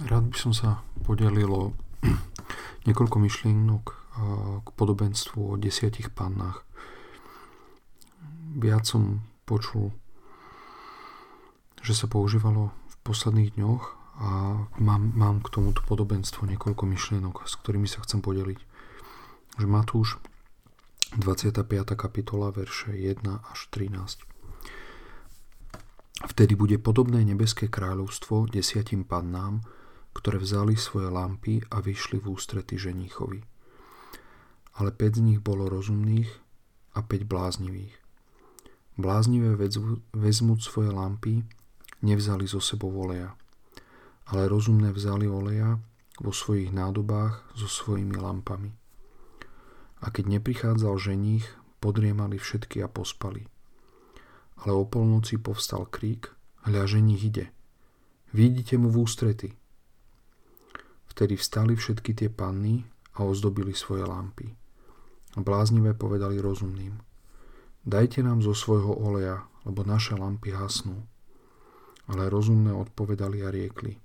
Rád by som sa podelil o niekoľko myšlienok k podobenstvu o desiatich pannách. Viac som počul, že sa používalo v posledných dňoch a mám, mám k tomuto podobenstvu niekoľko myšlienok, s ktorými sa chcem podeliť. Že Matúš 25. kapitola, verše 1 až 13. Vtedy bude podobné nebeské kráľovstvo desiatim pannám, ktoré vzali svoje lampy a vyšli v ústrety ženíchovi. Ale 5 z nich bolo rozumných a 5 bláznivých. Bláznivé vezmú svoje lampy, nevzali zo sebou oleja, ale rozumné vzali oleja vo svojich nádobách so svojimi lampami. A keď neprichádzal ženích, podriemali všetky a pospali. Ale o polnoci povstal krík, hľa ženích ide. Vidíte mu v ústrety. Vtedy vstali všetky tie panny a ozdobili svoje lampy. A bláznivé povedali rozumným. Dajte nám zo svojho oleja, lebo naše lampy hasnú. Ale rozumné odpovedali a riekli.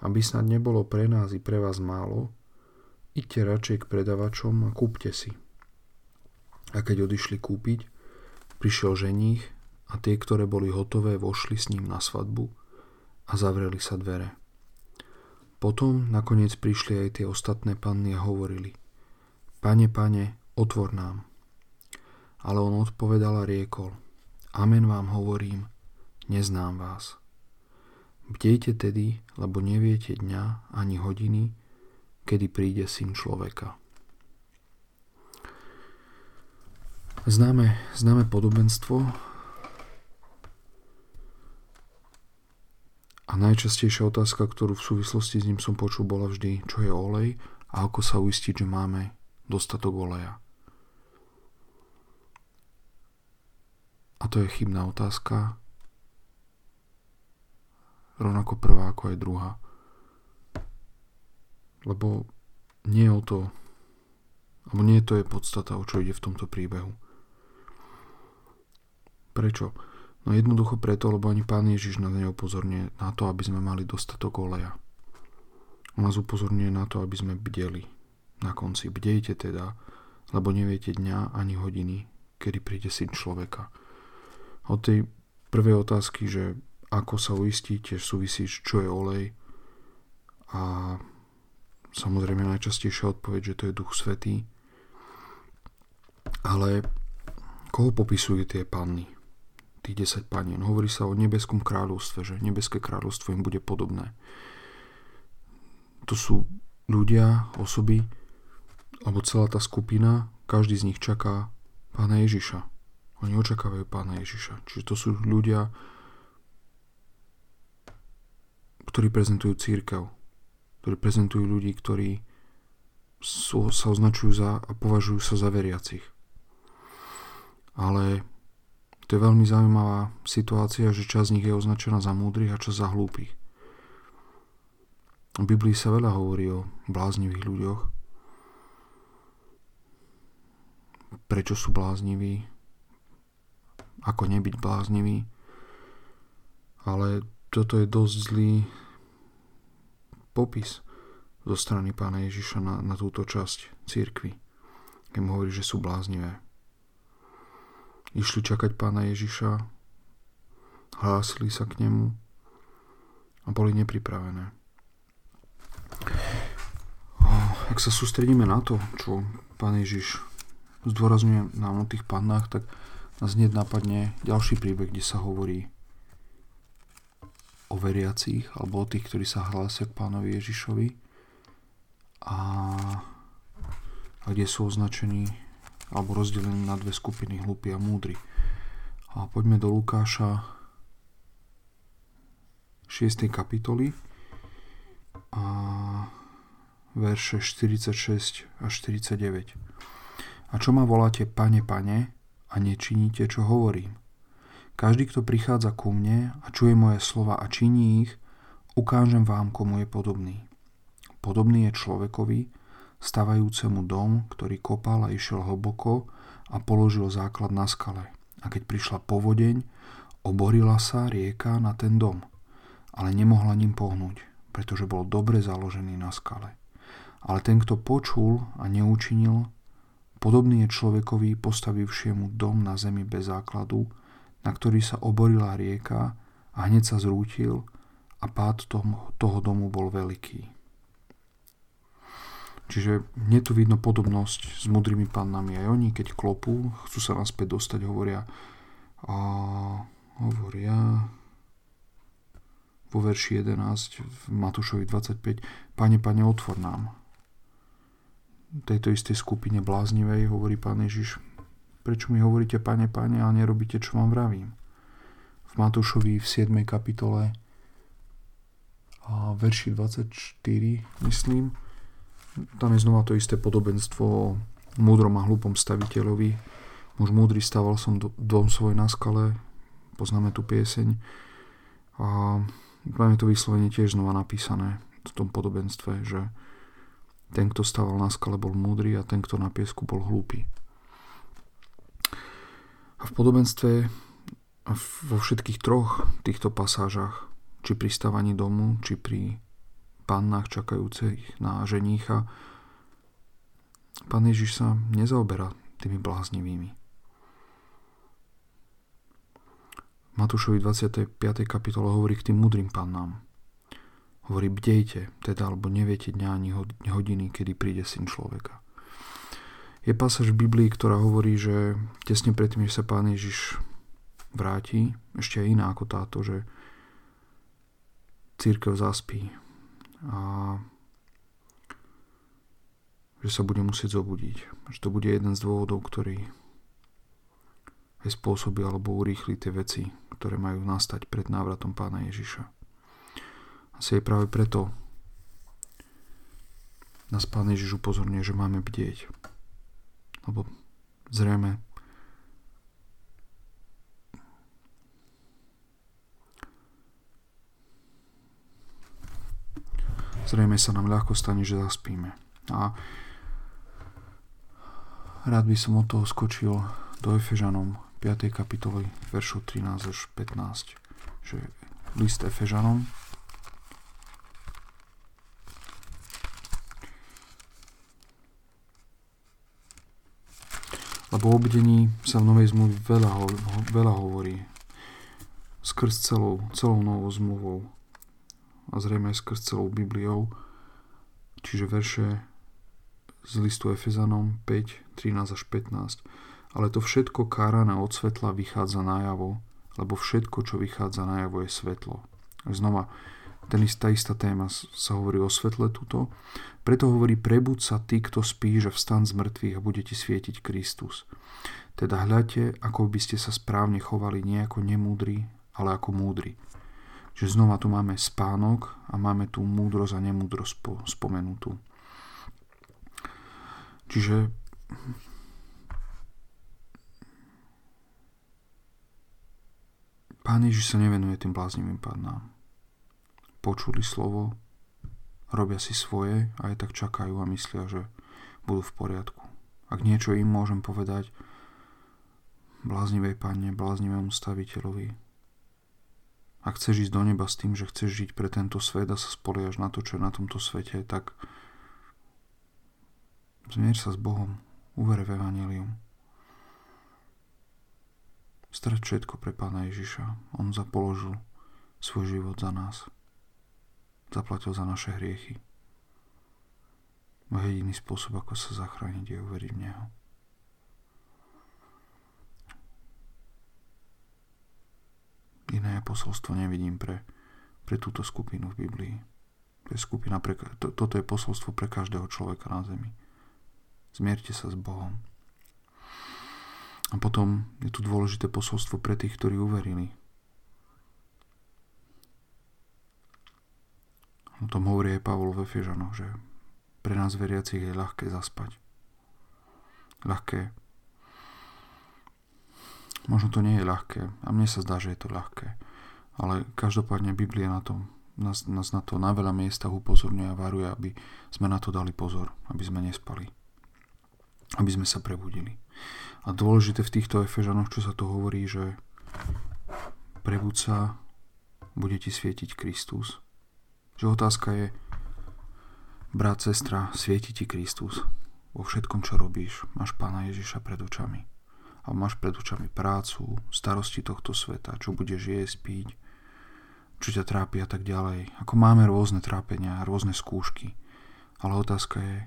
Aby snad nebolo pre nás i pre vás málo, idte radšej k predavačom a kúpte si. A keď odišli kúpiť, prišiel ženích a tie, ktoré boli hotové, vošli s ním na svadbu a zavreli sa dvere. Potom nakoniec prišli aj tie ostatné panny a hovorili Pane, pane, otvor nám. Ale on odpovedal a riekol Amen vám hovorím, neznám vás. Bdejte tedy, lebo neviete dňa ani hodiny, kedy príde syn človeka. Známe, známe podobenstvo, A najčastejšia otázka, ktorú v súvislosti s ním som počul, bola vždy, čo je olej a ako sa uistiť, že máme dostatok oleja. A to je chybná otázka, rovnako prvá ako aj druhá. Lebo nie o to, alebo nie to je podstata, o čo ide v tomto príbehu. Prečo? No jednoducho preto, lebo ani pán Ježiš nás neupozorňuje na to, aby sme mali dostatok oleja. On nás upozorňuje na to, aby sme bdeli. Na konci bdejte teda, lebo neviete dňa ani hodiny, kedy príde syn človeka. Od tej prvej otázky, že ako sa uistíte, súvisí, čo je olej a samozrejme najčastejšia odpoveď, že to je Duch Svetý. Ale koho popisujú tie panny? Tých 10 panien. Hovorí sa o nebeskom kráľovstve, že nebeské kráľovstvo im bude podobné. To sú ľudia, osoby, alebo celá tá skupina, každý z nich čaká pána Ježiša. Oni očakávajú pána Ježiša. Čiže to sú ľudia, ktorí prezentujú církev, ktorí prezentujú ľudí, ktorí sú, sa označujú za a považujú sa za veriacich. Ale to je veľmi zaujímavá situácia, že časť z nich je označená za múdrych a časť za hlúpych. V Biblii sa veľa hovorí o bláznivých ľuďoch. Prečo sú blázniví? Ako nebyť bláznivý? Ale toto je dosť zlý popis zo strany pána Ježiša na, na túto časť církvy, keď mu hovorí, že sú bláznivé išli čakať pána Ježiša, hlásili sa k nemu a boli nepripravené. Ak sa sústredíme na to, čo pán Ježiš zdôrazňuje nám o tých pannách, tak nás hneď napadne ďalší príbeh, kde sa hovorí o veriacich alebo o tých, ktorí sa hlásia k pánovi Ježišovi a, a kde sú označení alebo rozdelený na dve skupiny, hlupí a múdry. A poďme do Lukáša 6. kapitoly a verše 46 až 49. A čo ma voláte pane, pane a nečiníte, čo hovorím? Každý, kto prichádza ku mne a čuje moje slova a činí ich, ukážem vám, komu je podobný. Podobný je človekovi, stavajúcemu dom, ktorý kopal a išiel hlboko a položil základ na skale. A keď prišla povodeň, oborila sa rieka na ten dom, ale nemohla ním pohnúť, pretože bol dobre založený na skale. Ale ten, kto počul a neučinil, podobný je človekovi postavivšiemu dom na zemi bez základu, na ktorý sa oborila rieka a hneď sa zrútil a pád toho domu bol veľký. Čiže mne tu vidno podobnosť s mudrými pannami. Aj oni, keď klopú, chcú sa naspäť dostať, hovoria, a, hovoria vo verši 11 v Matúšovi 25, Pane, Pane, otvor nám tejto istej skupine bláznivej hovorí pán Ježiš, prečo mi hovoríte, pane, pane, a nerobíte, čo vám vravím. V Matúšovi v 7. kapitole a verši 24, myslím, tam je znova to isté podobenstvo o múdrom a hlupom staviteľovi. Muž múdry staval som dom svoj na skale, poznáme tú pieseň. A máme to vyslovene tiež znova napísané v tom podobenstve, že ten, kto stával na skale, bol múdry a ten, kto na piesku, bol hlúpy. A v podobenstve vo všetkých troch týchto pasážach, či pri stavaní domu, či pri pannách čakajúcich na ženícha, pán Ježiš sa nezaoberá tými bláznivými. Matúšovi 25. kapitole hovorí k tým mudrým pannám. Hovorí, bdejte, teda, alebo neviete dňa ani hodiny, kedy príde syn človeka. Je pasáž v Biblii, ktorá hovorí, že tesne predtým, že sa pán Ježiš vráti, ešte aj iná ako táto, že církev zaspí a že sa bude musieť zobudiť. Že to bude jeden z dôvodov, ktorý aj spôsobí alebo urýchli tie veci, ktoré majú nastať pred návratom pána Ježiša. Asi aj práve preto nás Pán Ježiš upozorňuje, že máme bdieť. Lebo zrejme zrejme sa nám ľahko stane, že zaspíme. A rád by som od toho skočil do Efežanom 5. kapitoly veršu 13 až 15, že list Efežanom Lebo o obdení sa v Novej zmluvi veľa, veľa hovorí. Skrz celou, celou novou zmluvou. A zrejme aj skrz celou Bibliou. Čiže verše z listu Efezanom 5, 13 až 15. Ale to všetko kárané od svetla vychádza najavo, lebo všetko, čo vychádza najavo, je svetlo. Znova, ten istá, istá téma sa hovorí o svetle tuto. Preto hovorí, prebud sa ty, kto spí, že vstan z mŕtvych a bude ti svietiť Kristus. Teda hľadte, ako by ste sa správne chovali nie ako nemúdri, ale ako múdri. Že znova tu máme spánok a máme tu múdrosť a nemúdrosť spomenutú. Čiže Pán Ježiš sa nevenuje tým bláznivým pádnám počuli slovo, robia si svoje a aj tak čakajú a myslia, že budú v poriadku. Ak niečo im môžem povedať, bláznivej Pane, bláznivému staviteľovi, ak chceš ísť do neba s tým, že chceš žiť pre tento svet a sa spoliaš na to, čo je na tomto svete, tak zmier sa s Bohom, uver v Evangelium. Strať všetko pre Pána Ježiša. On zapoložil svoj život za nás zaplatil za naše hriechy. A jediný spôsob, ako sa zachrániť, je uveriť v Neho. Iné posolstvo nevidím pre, pre túto skupinu v Biblii. To je skupina pre, to, toto je posolstvo pre každého človeka na zemi. Zmierte sa s Bohom. A potom je tu dôležité posolstvo pre tých, ktorí uverili. O tom hovorí aj Pavol ve Fiežanoch, že pre nás veriacich je ľahké zaspať. Ľahké. Možno to nie je ľahké a mne sa zdá, že je to ľahké. Ale každopádne Biblia na tom, nás, nás na to na veľa miestach upozorňuje a varuje, aby sme na to dali pozor, aby sme nespali. Aby sme sa prebudili. A dôležité v týchto Efežanoch, čo sa tu hovorí, že prebud sa, bude ti svietiť Kristus, Že otázka je, brat, sestra, svieti ti Kristus vo všetkom, čo robíš. Máš pána Ježiša pred očami. A máš pred očami prácu, starosti tohto sveta, čo budeš jesť, piť, čo ťa trápi a tak ďalej. Ako máme rôzne trápenia, rôzne skúšky. Ale otázka je,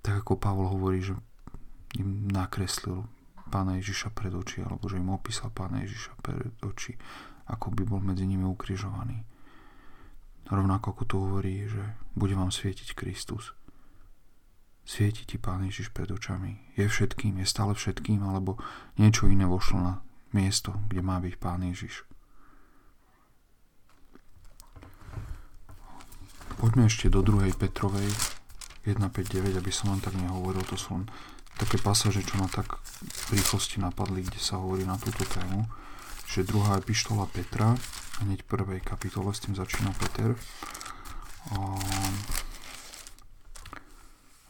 tak ako Pavol hovorí, že im nakreslil pána Ježiša pred oči, alebo že im opísal pána Ježiša pred oči, ako by bol medzi nimi ukrižovaný. Rovnako ako tu hovorí, že bude vám svietiť Kristus. Svieti ti Pán Ježiš pred očami. Je všetkým, je stále všetkým, alebo niečo iné vošlo na miesto, kde má byť Pán Ježiš. Poďme ešte do druhej Petrovej 1.5.9, aby som len tak nehovoril, to sú také pasaže, čo ma tak v rýchlosti napadli, kde sa hovorí na túto tému. Že druhá epištola Petra, hneď prvej kapitole, s tým začína Peter. A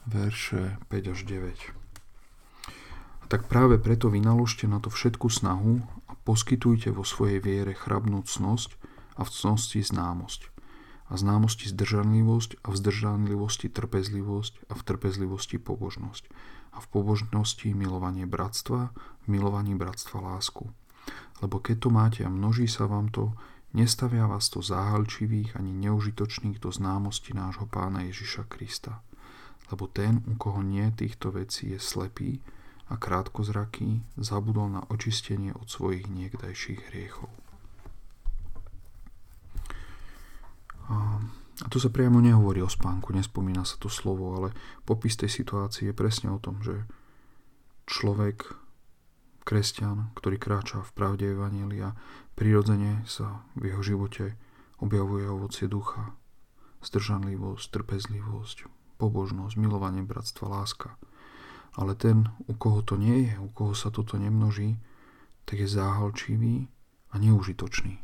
verše 5 až 9. A tak práve preto vynaložte na to všetku snahu a poskytujte vo svojej viere chrabnú cnosť a v cnosti známosť a známosti zdržanlivosť a v zdržanlivosti trpezlivosť a v trpezlivosti pobožnosť a v pobožnosti milovanie bratstva, v milovaní bratstva lásku. Lebo keď to máte a množí sa vám to, nestavia vás to záhalčivých ani neužitočných do známosti nášho pána Ježiša Krista. Lebo ten, u koho nie týchto vecí je slepý a krátkozraký, zabudol na očistenie od svojich niekdajších hriechov. A tu sa priamo nehovorí o spánku, nespomína sa to slovo, ale popis tej situácie je presne o tom, že človek, kresťan, ktorý kráča v pravde Evanielia, prirodzene sa v jeho živote objavuje ovocie ducha, zdržanlivosť, trpezlivosť, pobožnosť, milovanie bratstva, láska. Ale ten, u koho to nie je, u koho sa toto nemnoží, tak je záhalčivý a neužitočný.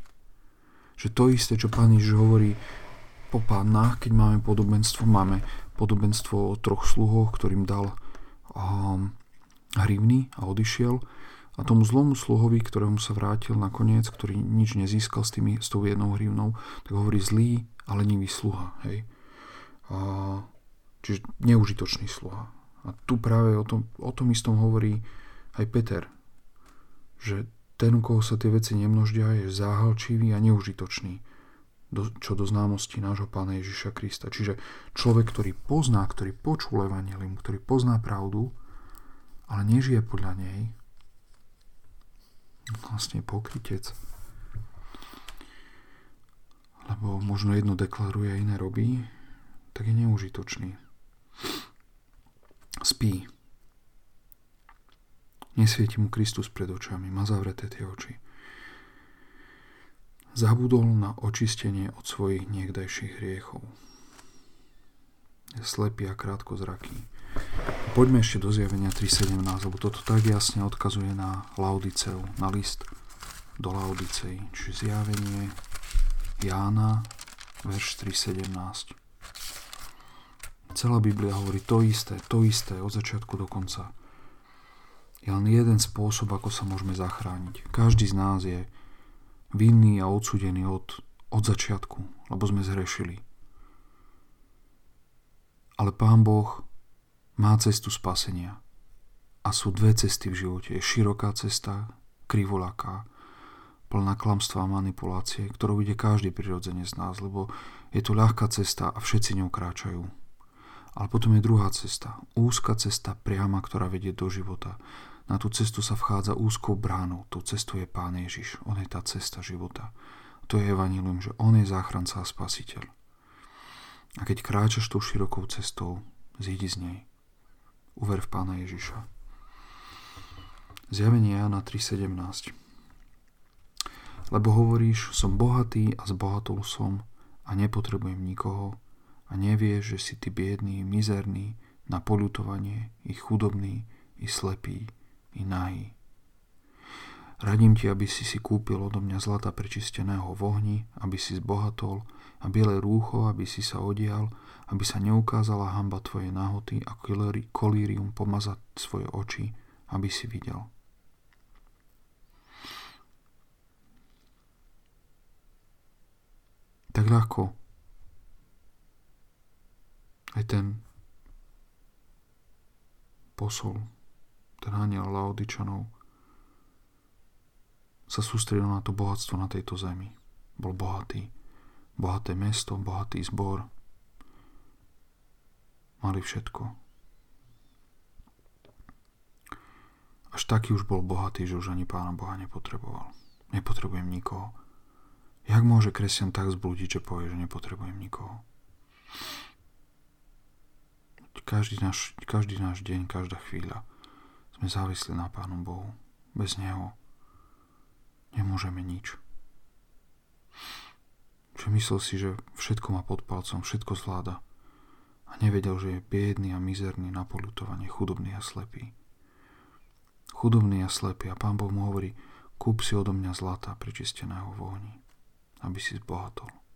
Že to isté, čo pán Ježiš hovorí po pánach, keď máme podobenstvo, máme podobenstvo o troch sluhoch, ktorým dal um, hrivny a odišiel. A tomu zlomu sluhovi, ktorému sa vrátil nakoniec, ktorý nič nezískal s, tými, s tou jednou hrivnou, tak hovorí zlý a lenivý sluha. Hej. A, čiže neužitočný sluha. A tu práve o tom, o tom istom hovorí aj Peter, že ten, u koho sa tie veci nemnoždia, je záhalčivý a neužitočný, do, čo do známosti nášho Pána Ježiša Krista. Čiže človek, ktorý pozná, ktorý počul Evangelium, ktorý pozná pravdu, ale nežije podľa nej, vlastne pokrytec. Lebo možno jedno deklaruje a iné robí, tak je neužitočný. Spí Nesvieti mu Kristus pred očami, má zavreté tie oči. Zabudol na očistenie od svojich niekdajších hriechov. Je slepý a krátko zraký. Poďme ešte do zjavenia 3.17, lebo toto tak jasne odkazuje na Laudiceu, na list do Laudicei, čiže zjavenie Jána, verš 3.17. Celá Biblia hovorí to isté, to isté od začiatku do konca je len jeden spôsob, ako sa môžeme zachrániť. Každý z nás je vinný a odsudený od, od začiatku, lebo sme zhrešili. Ale Pán Boh má cestu spasenia. A sú dve cesty v živote. Je široká cesta, krivolaká, plná klamstva a manipulácie, ktorou ide každý prirodzene z nás, lebo je to ľahká cesta a všetci ňou kráčajú. Ale potom je druhá cesta, úzka cesta priama, ktorá vedie do života. Na tú cestu sa vchádza úzkou bránou. Tú cestu je Pán Ježiš. On je tá cesta života. To je evanilium, že On je záchranca a spasiteľ. A keď kráčaš tou širokou cestou, zídi z nej. Uver v Pána Ježiša. Zjavenie Jana 3.17 Lebo hovoríš, som bohatý a zbohatol som a nepotrebujem nikoho a nevieš, že si ty biedný, mizerný, na polutovanie, i chudobný, i slepý, i nahý. Radím ti, aby si si kúpil odo mňa zlata prečisteného v ohni, aby si zbohatol a biele rúcho, aby si sa odial, aby sa neukázala hamba tvojej nahoty a kolírium pomazať svoje oči, aby si videl. tak ľahko aj ten posol, ten aniel Laodičanov sa sústredil na to bohatstvo na tejto zemi. Bol bohatý. Bohaté mesto, bohatý zbor. Mali všetko. Až taký už bol bohatý, že už ani pána Boha nepotreboval. Nepotrebujem nikoho. Jak môže kresťan tak zblúdiť, že povie, že nepotrebujem nikoho? Každý náš, každý náš deň, každá chvíľa sme závislí na Pánu Bohu. Bez Neho nemôžeme nič. Že myslel si, že všetko má pod palcom, všetko zvláda a nevedel, že je biedný a mizerný na polutovanie, chudobný a slepý. Chudobný a slepý a Pán Boh mu hovorí, kúp si odo mňa zlata prečisteného v ohni, aby si zbohatol.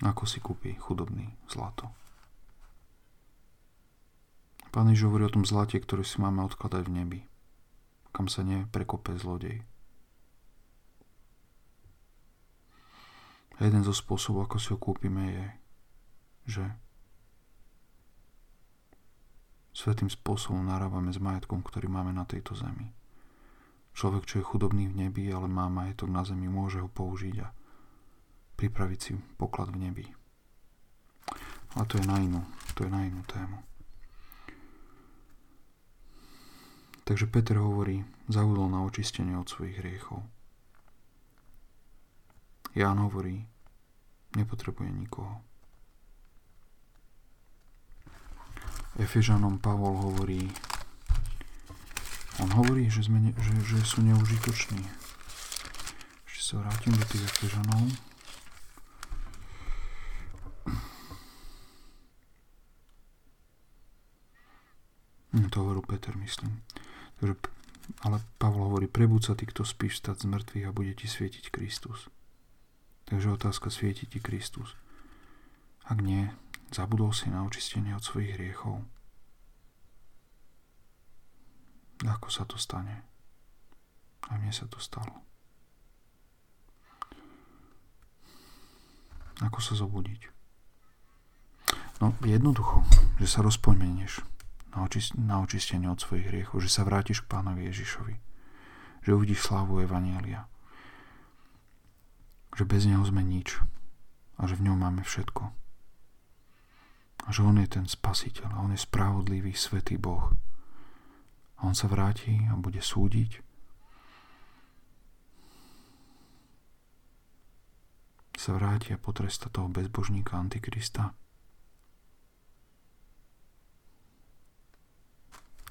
Ako si kúpi chudobný zlato? Pán Ježiš hovorí o tom zlate, ktoré si máme odkladať v nebi, kam sa neprekope zlodej. A jeden zo spôsobov, ako si ho kúpime, je, že svetým spôsobom narávame s majetkom, ktorý máme na tejto zemi. Človek, čo je chudobný v nebi, ale má majetok na zemi, môže ho použiť a pripraviť si poklad v nebi. Ale to je na inú, to je na inú tému. Takže Peter hovorí, zaudol na očistenie od svojich hriechov. Ján hovorí, nepotrebuje nikoho. Efežanom Pavol hovorí, on hovorí, že, sme že, že sú neužitoční. Ešte sa vrátim do tých Efežanov. To hovoril Peter, myslím. Takže, ale Pavol hovorí, prebúď sa ty, kto spíš stať z mŕtvych a bude ti svietiť Kristus. Takže otázka, svieti ti Kristus. Ak nie, zabudol si na očistenie od svojich hriechov. Ako sa to stane? A mne sa to stalo. Ako sa zobudiť? No jednoducho, že sa rozpomenieš na, očist- na očistenie od svojich hriechov, že sa vrátiš k pánovi Ježišovi, že uvidíš slávu Evanielia, že bez neho sme nič a že v ňom máme všetko. A že on je ten spasiteľ a on je spravodlivý, svetý Boh. A on sa vráti a bude súdiť. Sa vráti a potresta toho bezbožníka Antikrista.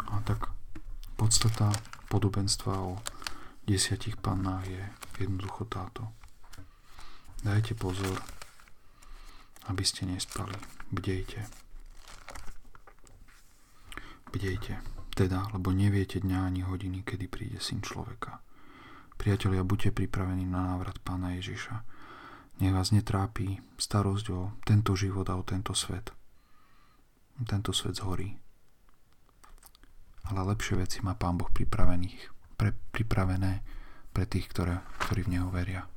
A tak podstata podobenstva o desiatich pannách je jednoducho táto. Dajte pozor, aby ste nespali. Bdejte. Bdejte. Teda, lebo neviete dňa ani hodiny, kedy príde syn človeka. Priatelia, buďte pripravení na návrat pána Ježiša. Nech vás netrápi starosť o tento život a o tento svet. Tento svet zhorí ale lepšie veci má Pán Boh pripravených, pre, pripravené pre tých, ktoré, ktorí v Neho veria.